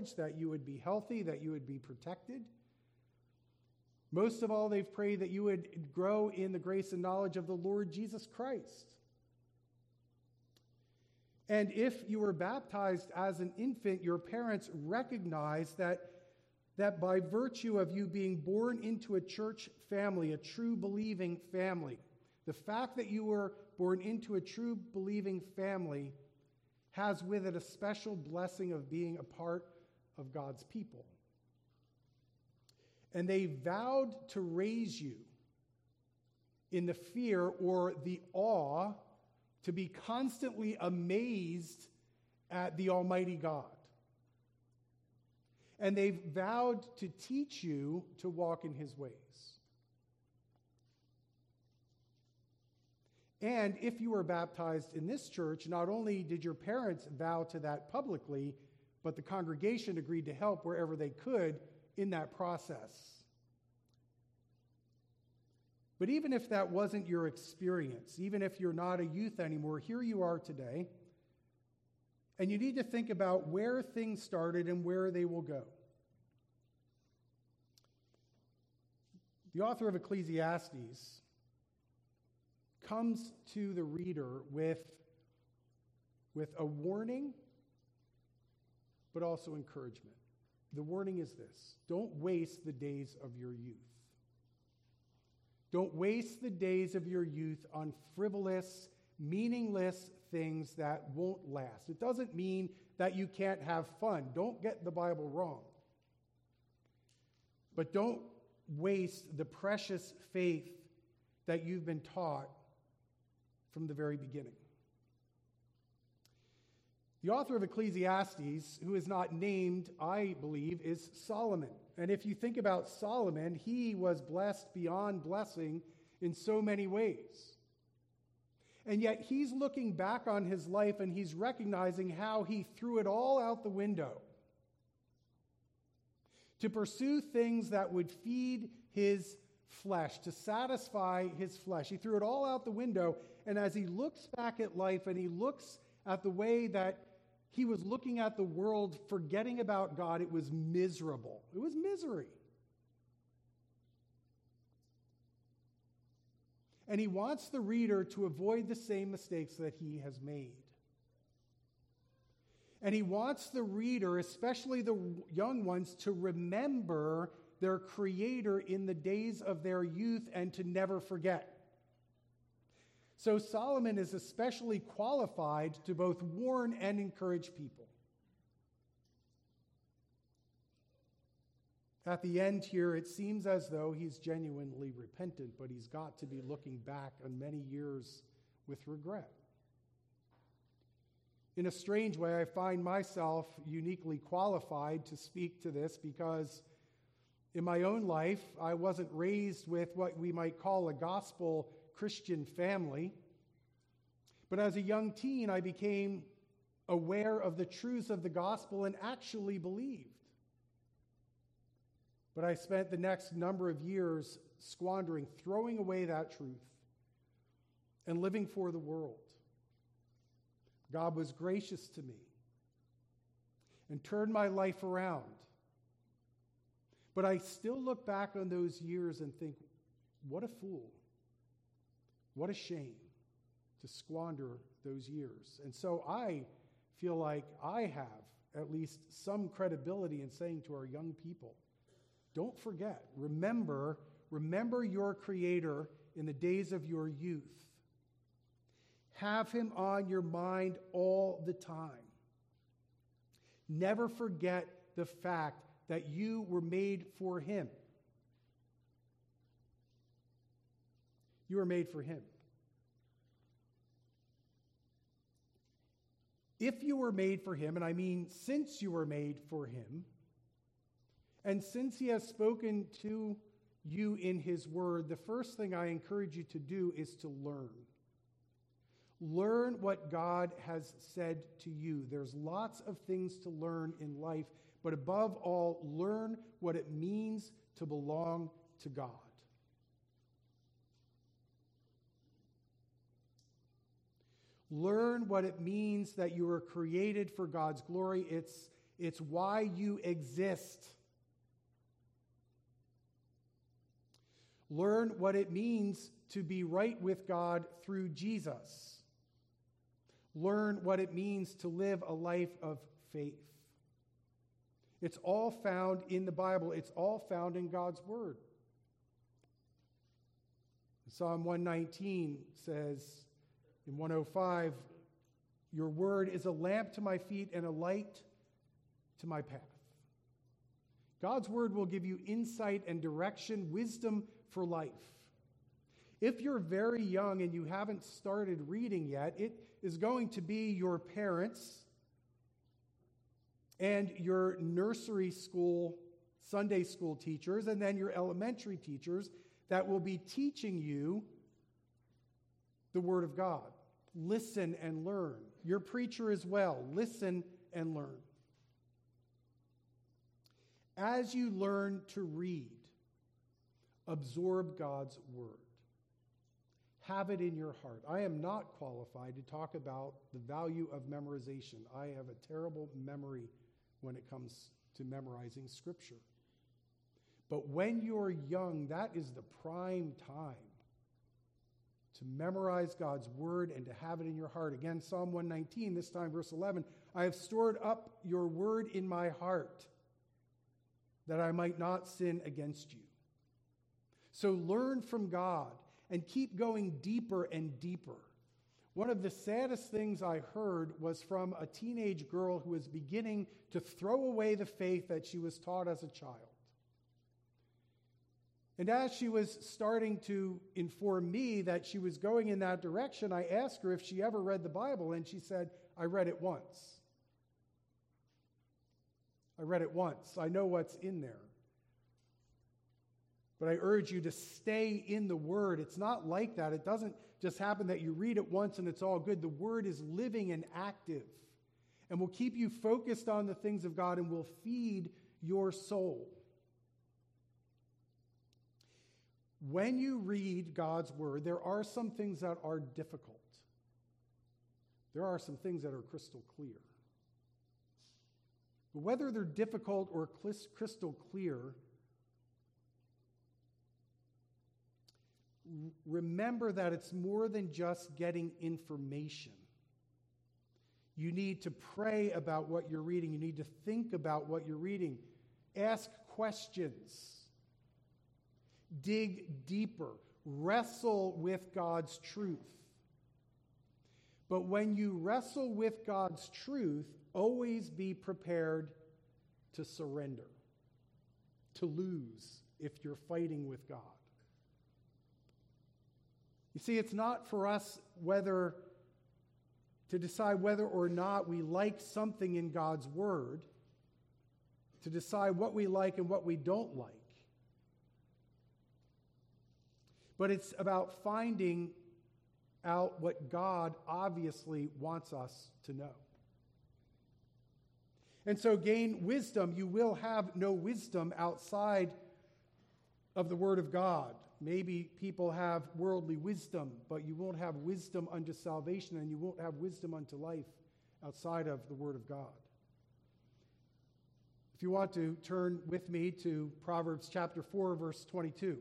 knowledge, that you would be healthy, that you would be protected. Most of all, they've prayed that you would grow in the grace and knowledge of the Lord Jesus Christ. And if you were baptized as an infant, your parents recognized that, that by virtue of you being born into a church family, a true believing family, the fact that you were born into a true believing family has with it a special blessing of being a part of God's people. And they vowed to raise you in the fear or the awe to be constantly amazed at the Almighty God. And they've vowed to teach you to walk in his ways. And if you were baptized in this church, not only did your parents vow to that publicly, but the congregation agreed to help wherever they could in that process. But even if that wasn't your experience, even if you're not a youth anymore, here you are today. And you need to think about where things started and where they will go. The author of Ecclesiastes comes to the reader with, with a warning, but also encouragement. The warning is this don't waste the days of your youth. Don't waste the days of your youth on frivolous, meaningless things that won't last. It doesn't mean that you can't have fun. Don't get the Bible wrong. But don't waste the precious faith that you've been taught from the very beginning. The author of Ecclesiastes, who is not named, I believe, is Solomon. And if you think about Solomon, he was blessed beyond blessing in so many ways. And yet he's looking back on his life and he's recognizing how he threw it all out the window to pursue things that would feed his flesh, to satisfy his flesh. He threw it all out the window. And as he looks back at life and he looks at the way that he was looking at the world, forgetting about God. It was miserable. It was misery. And he wants the reader to avoid the same mistakes that he has made. And he wants the reader, especially the young ones, to remember their Creator in the days of their youth and to never forget. So Solomon is especially qualified to both warn and encourage people. At the end here, it seems as though he's genuinely repentant, but he's got to be looking back on many years with regret. In a strange way, I find myself uniquely qualified to speak to this because in my own life, I wasn't raised with what we might call a gospel Christian family. But as a young teen, I became aware of the truths of the gospel and actually believed. But I spent the next number of years squandering, throwing away that truth, and living for the world. God was gracious to me and turned my life around. But I still look back on those years and think, what a fool. What a shame to squander those years. And so I feel like I have at least some credibility in saying to our young people, don't forget, remember, remember your creator in the days of your youth. Have him on your mind all the time. Never forget the fact that you were made for him. You were made for Him. If you were made for Him, and I mean since you were made for Him, and since He has spoken to you in His Word, the first thing I encourage you to do is to learn. Learn what God has said to you. There's lots of things to learn in life, but above all, learn what it means to belong to God. Learn what it means that you were created for God's glory. It's, it's why you exist. Learn what it means to be right with God through Jesus. Learn what it means to live a life of faith. It's all found in the Bible, it's all found in God's Word. Psalm 119 says in 105, Your word is a lamp to my feet and a light to my path. God's word will give you insight and direction, wisdom for life. If you're very young and you haven't started reading yet, it is going to be your parents and your nursery school, Sunday school teachers, and then your elementary teachers that will be teaching you the Word of God. Listen and learn. Your preacher as well. Listen and learn. As you learn to read, absorb God's Word. Have it in your heart. I am not qualified to talk about the value of memorization. I have a terrible memory when it comes to memorizing Scripture. But when you're young, that is the prime time to memorize God's word and to have it in your heart. Again, Psalm 119, this time verse 11 I have stored up your word in my heart that I might not sin against you. So learn from God and keep going deeper and deeper. One of the saddest things I heard was from a teenage girl who was beginning to throw away the faith that she was taught as a child. And as she was starting to inform me that she was going in that direction, I asked her if she ever read the Bible, and she said, I read it once. I read it once. I know what's in there. But I urge you to stay in the Word. It's not like that. It doesn't just happen that you read it once and it's all good. The Word is living and active and will keep you focused on the things of God and will feed your soul. When you read God's Word, there are some things that are difficult. There are some things that are crystal clear. But whether they're difficult or crystal clear, remember that it's more than just getting information. You need to pray about what you're reading. You need to think about what you're reading. Ask questions. Dig deeper. Wrestle with God's truth. But when you wrestle with God's truth, always be prepared to surrender, to lose if you're fighting with God. You see, it's not for us whether to decide whether or not we like something in God's Word, to decide what we like and what we don't like. But it's about finding out what God obviously wants us to know. And so, gain wisdom. You will have no wisdom outside of the Word of God. Maybe people have worldly wisdom, but you won't have wisdom unto salvation and you won't have wisdom unto life outside of the Word of God. If you want to turn with me to Proverbs chapter 4, verse 22.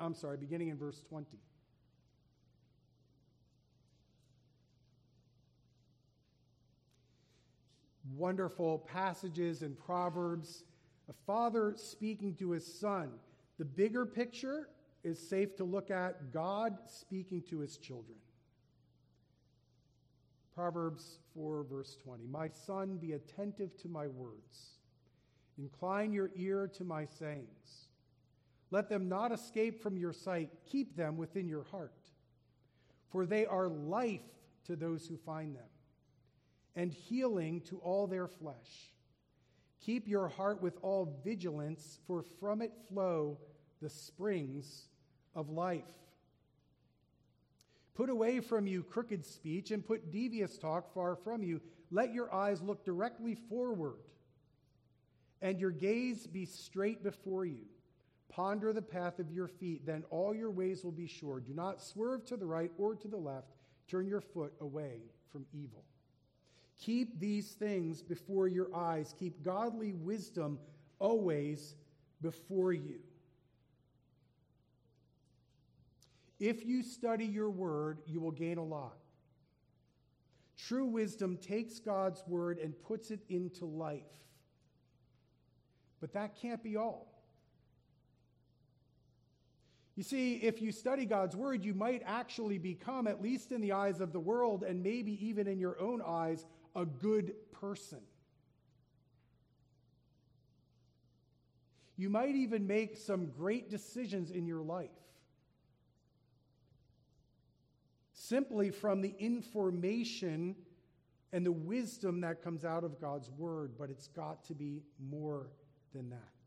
I'm sorry, beginning in verse 20. Wonderful passages in Proverbs. A father speaking to his son the bigger picture is safe to look at God speaking to his children. Proverbs 4, verse 20. My son, be attentive to my words. Incline your ear to my sayings. Let them not escape from your sight. Keep them within your heart. For they are life to those who find them, and healing to all their flesh. Keep your heart with all vigilance, for from it flow the springs of life. Put away from you crooked speech and put devious talk far from you. Let your eyes look directly forward and your gaze be straight before you. Ponder the path of your feet, then all your ways will be sure. Do not swerve to the right or to the left. Turn your foot away from evil. Keep these things before your eyes. Keep godly wisdom always before you. If you study your word, you will gain a lot. True wisdom takes God's word and puts it into life. But that can't be all. You see, if you study God's word, you might actually become, at least in the eyes of the world, and maybe even in your own eyes, a good person. You might even make some great decisions in your life simply from the information and the wisdom that comes out of God's word, but it's got to be more than that.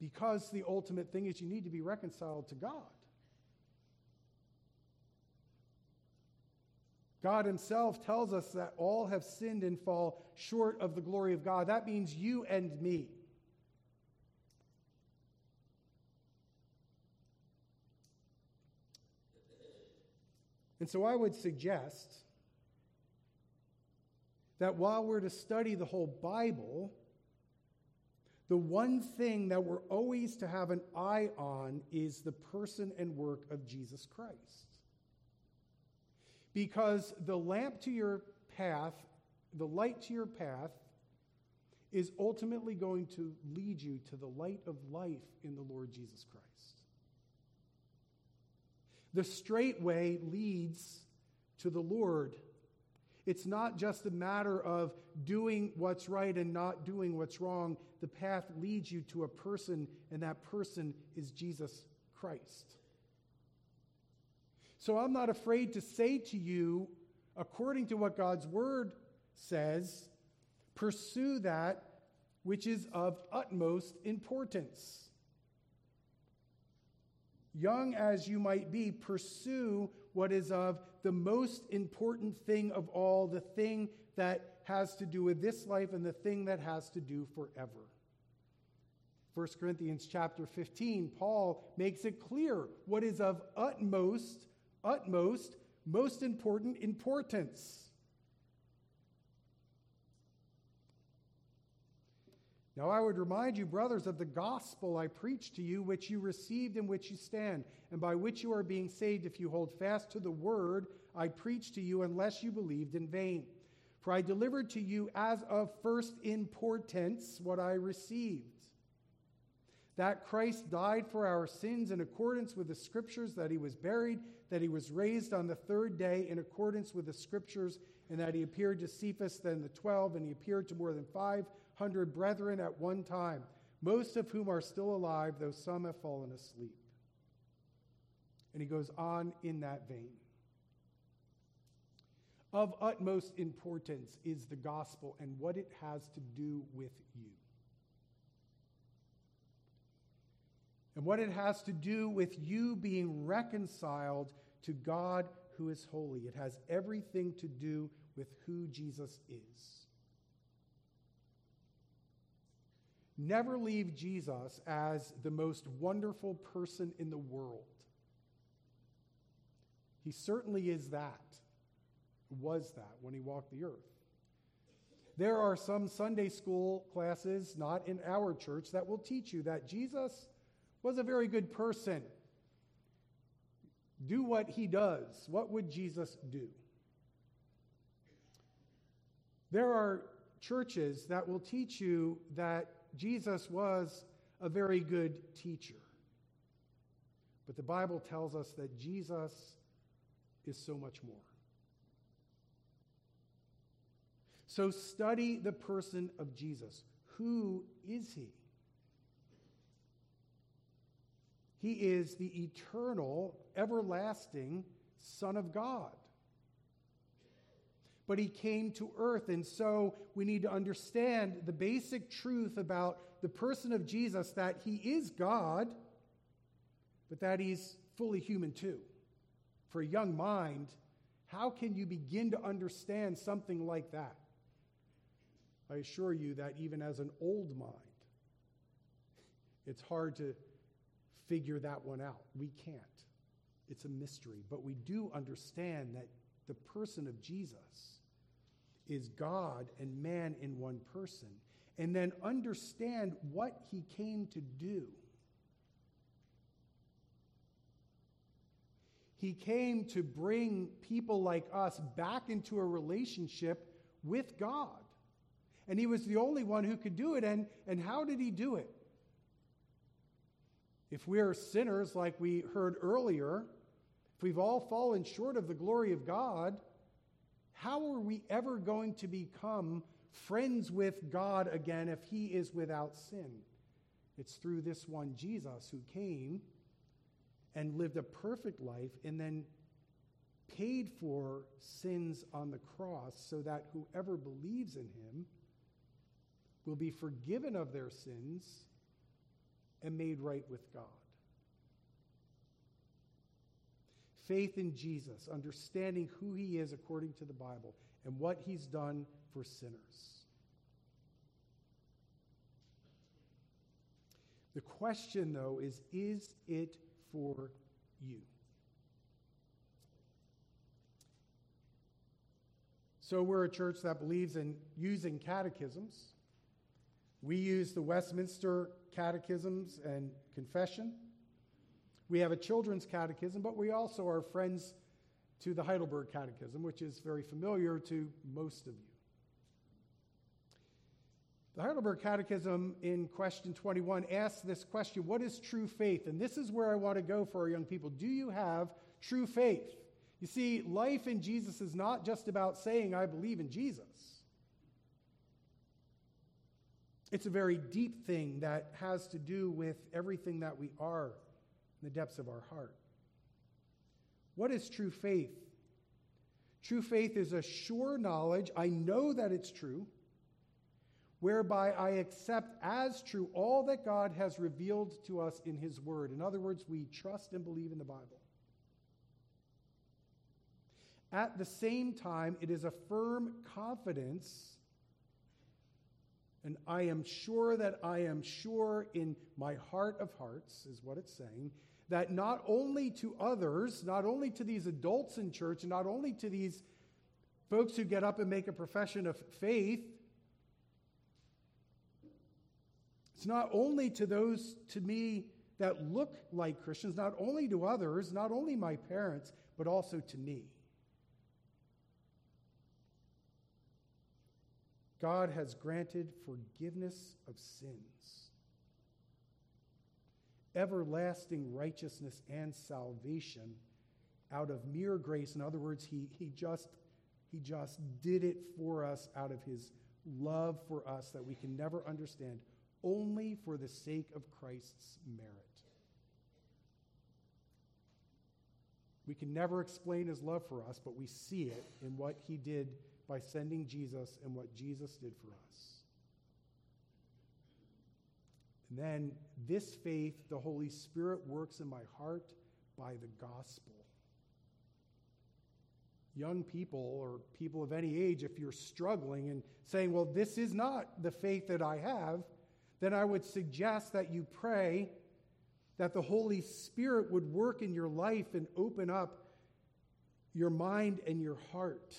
Because the ultimate thing is you need to be reconciled to God. God Himself tells us that all have sinned and fall short of the glory of God. That means you and me. And so I would suggest that while we're to study the whole Bible, the one thing that we're always to have an eye on is the person and work of Jesus Christ. Because the lamp to your path, the light to your path, is ultimately going to lead you to the light of life in the Lord Jesus Christ. The straight way leads to the Lord. It's not just a matter of doing what's right and not doing what's wrong. The path leads you to a person, and that person is Jesus Christ. So I'm not afraid to say to you, according to what God's word says, pursue that which is of utmost importance young as you might be, pursue what is of the most important thing of all, the thing that has to do with this life and the thing that has to do forever. 1 Corinthians chapter 15, Paul makes it clear what is of utmost, utmost, most important importance. Now I would remind you, brothers, of the gospel I preached to you, which you received in which you stand, and by which you are being saved if you hold fast to the word I preached to you, unless you believed in vain. For I delivered to you as of first importance what I received that Christ died for our sins in accordance with the scriptures, that he was buried, that he was raised on the third day in accordance with the scriptures, and that he appeared to Cephas, then the twelve, and he appeared to more than five hundred brethren at one time, most of whom are still alive, though some have fallen asleep. And he goes on in that vein. Of utmost importance is the gospel and what it has to do with you. And what it has to do with you being reconciled to God who is holy. It has everything to do with who Jesus is. Never leave Jesus as the most wonderful person in the world. He certainly is that, was that when he walked the earth. There are some Sunday school classes, not in our church, that will teach you that Jesus was a very good person. Do what he does. What would Jesus do? There are churches that will teach you that Jesus was a very good teacher. But the Bible tells us that Jesus is so much more. So study the person of Jesus. Who is he? He is the eternal, everlasting Son of God but he came to earth. And so we need to understand the basic truth about the person of Jesus that he is God, but that he's fully human too. For a young mind, how can you begin to understand something like that? I assure you that even as an old mind, it's hard to figure that one out. We can't. It's a mystery. But we do understand that the person of Jesus, is God and man in one person, and then understand what he came to do. He came to bring people like us back into a relationship with God. And he was the only one who could do it. And, and how did he do it? If we are sinners, like we heard earlier, if we've all fallen short of the glory of God, how are we ever going to become friends with God again if he is without sin? It's through this one Jesus who came and lived a perfect life and then paid for sins on the cross so that whoever believes in him will be forgiven of their sins and made right with God. Faith in Jesus, understanding who he is according to the Bible and what he's done for sinners. The question, though, is is it for you? So, we're a church that believes in using catechisms. We use the Westminster Catechisms and Confession. We have a children's catechism, but we also are friends to the Heidelberg Catechism, which is very familiar to most of you. The Heidelberg Catechism in question 21 asks this question What is true faith? And this is where I want to go for our young people. Do you have true faith? You see, life in Jesus is not just about saying, I believe in Jesus. It's a very deep thing that has to do with everything that we are in the depths of our heart. What is true faith? True faith is a sure knowledge, I know that it's true, whereby I accept as true all that God has revealed to us in His Word. In other words, we trust and believe in the Bible. At the same time, it is a firm confidence and I am sure that I am sure in my heart of hearts, is what it's saying, that not only to others, not only to these adults in church, and not only to these folks who get up and make a profession of faith, it's not only to those to me that look like Christians, not only to others, not only my parents, but also to me. God has granted forgiveness of sins, everlasting righteousness and salvation out of mere grace. In other words, he, he, just, he just did it for us out of his love for us that we can never understand, only for the sake of Christ's merit. We can never explain his love for us, but we see it in what he did by sending Jesus and what Jesus did for us. And then this faith, the Holy Spirit works in my heart by the gospel. Young people or people of any age, if you're struggling and saying, well, this is not the faith that I have, then I would suggest that you pray that the Holy Spirit would work in your life and open up your mind and your heart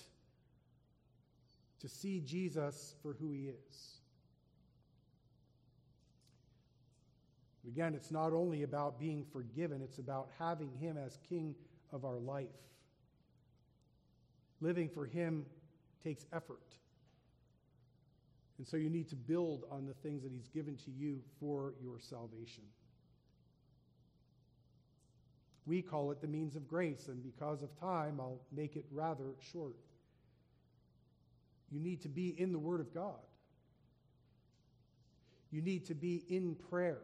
to see Jesus for who he is. Again, it's not only about being forgiven, it's about having him as king of our life. Living for him takes effort. And so you need to build on the things that he's given to you for your salvation. We call it the means of grace, and because of time, I'll make it rather short. You need to be in the Word of God. You need to be in prayer.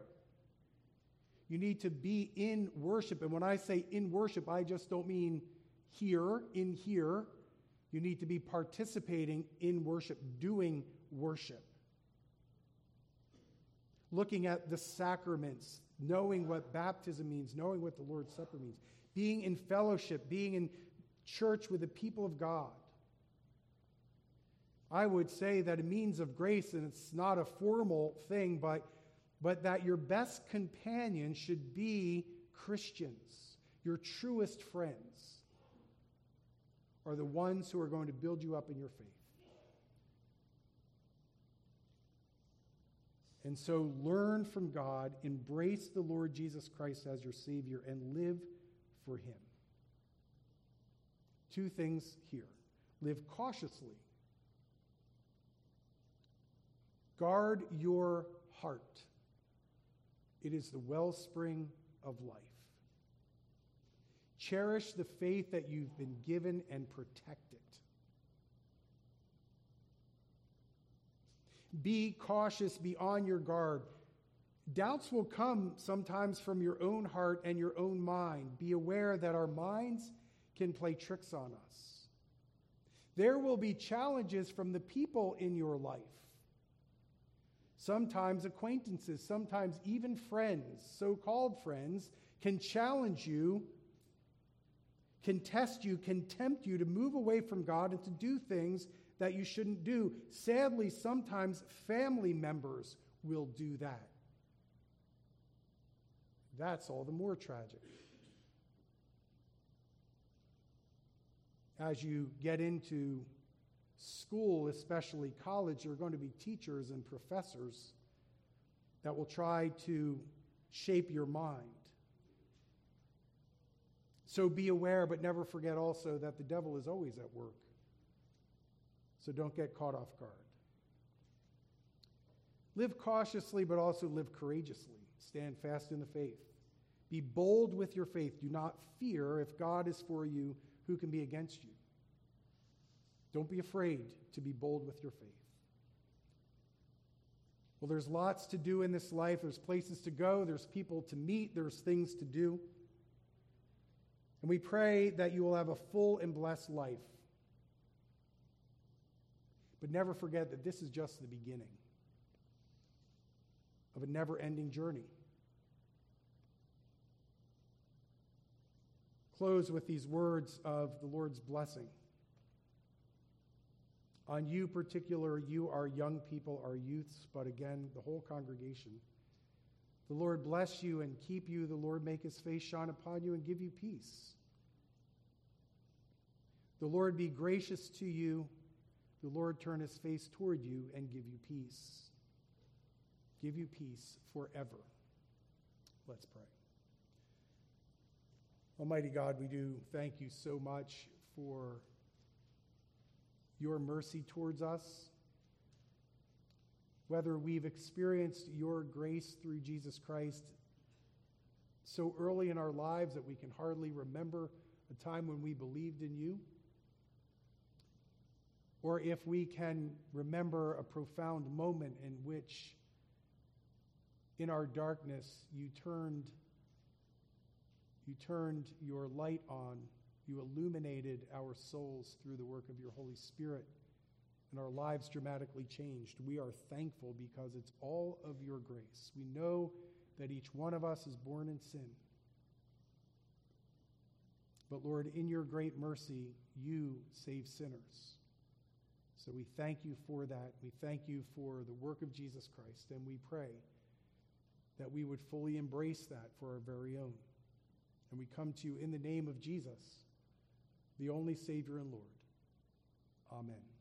You need to be in worship. And when I say in worship, I just don't mean here, in here. You need to be participating in worship, doing worship. Looking at the sacraments, knowing what baptism means, knowing what the Lord's Supper means, being in fellowship, being in church with the people of God. I would say that a means of grace, and it's not a formal thing, but, but that your best companion should be Christians, your truest friends. are the ones who are going to build you up in your faith. And so learn from God, embrace the Lord Jesus Christ as your Savior, and live for Him. Two things here live cautiously, guard your heart, it is the wellspring of life. Cherish the faith that you've been given and protect it. Be cautious, be on your guard. Doubts will come sometimes from your own heart and your own mind. Be aware that our minds can play tricks on us. There will be challenges from the people in your life. Sometimes acquaintances, sometimes even friends, so called friends, can challenge you, can test you, can tempt you to move away from God and to do things that you shouldn't do. Sadly, sometimes family members will do that. That's all the more tragic. As you get into school, especially college, are going to be teachers and professors that will try to shape your mind. So be aware, but never forget also that the devil is always at work. So don't get caught off guard. Live cautiously, but also live courageously. Stand fast in the faith. Be bold with your faith. Do not fear. If God is for you, who can be against you? Don't be afraid to be bold with your faith. Well, there's lots to do in this life. There's places to go, there's people to meet, there's things to do. And we pray that you will have a full and blessed life. But never forget that this is just the beginning of a never ending journey. Close with these words of the Lord's blessing. On you, particular, you are young people, are youths, but again, the whole congregation. The Lord bless you and keep you. The Lord make his face shine upon you and give you peace. The Lord be gracious to you the Lord turn his face toward you and give you peace. Give you peace forever. Let's pray. Almighty God, we do thank you so much for your mercy towards us. Whether we've experienced your grace through Jesus Christ so early in our lives that we can hardly remember a time when we believed in you or if we can remember a profound moment in which, in our darkness, you turned, you turned your light on, you illuminated our souls through the work of your Holy Spirit, and our lives dramatically changed. We are thankful because it's all of your grace. We know that each one of us is born in sin. But Lord, in your great mercy, you save sinners. So we thank you for that. We thank you for the work of Jesus Christ, and we pray that we would fully embrace that for our very own. And we come to you in the name of Jesus, the only Savior and Lord. Amen.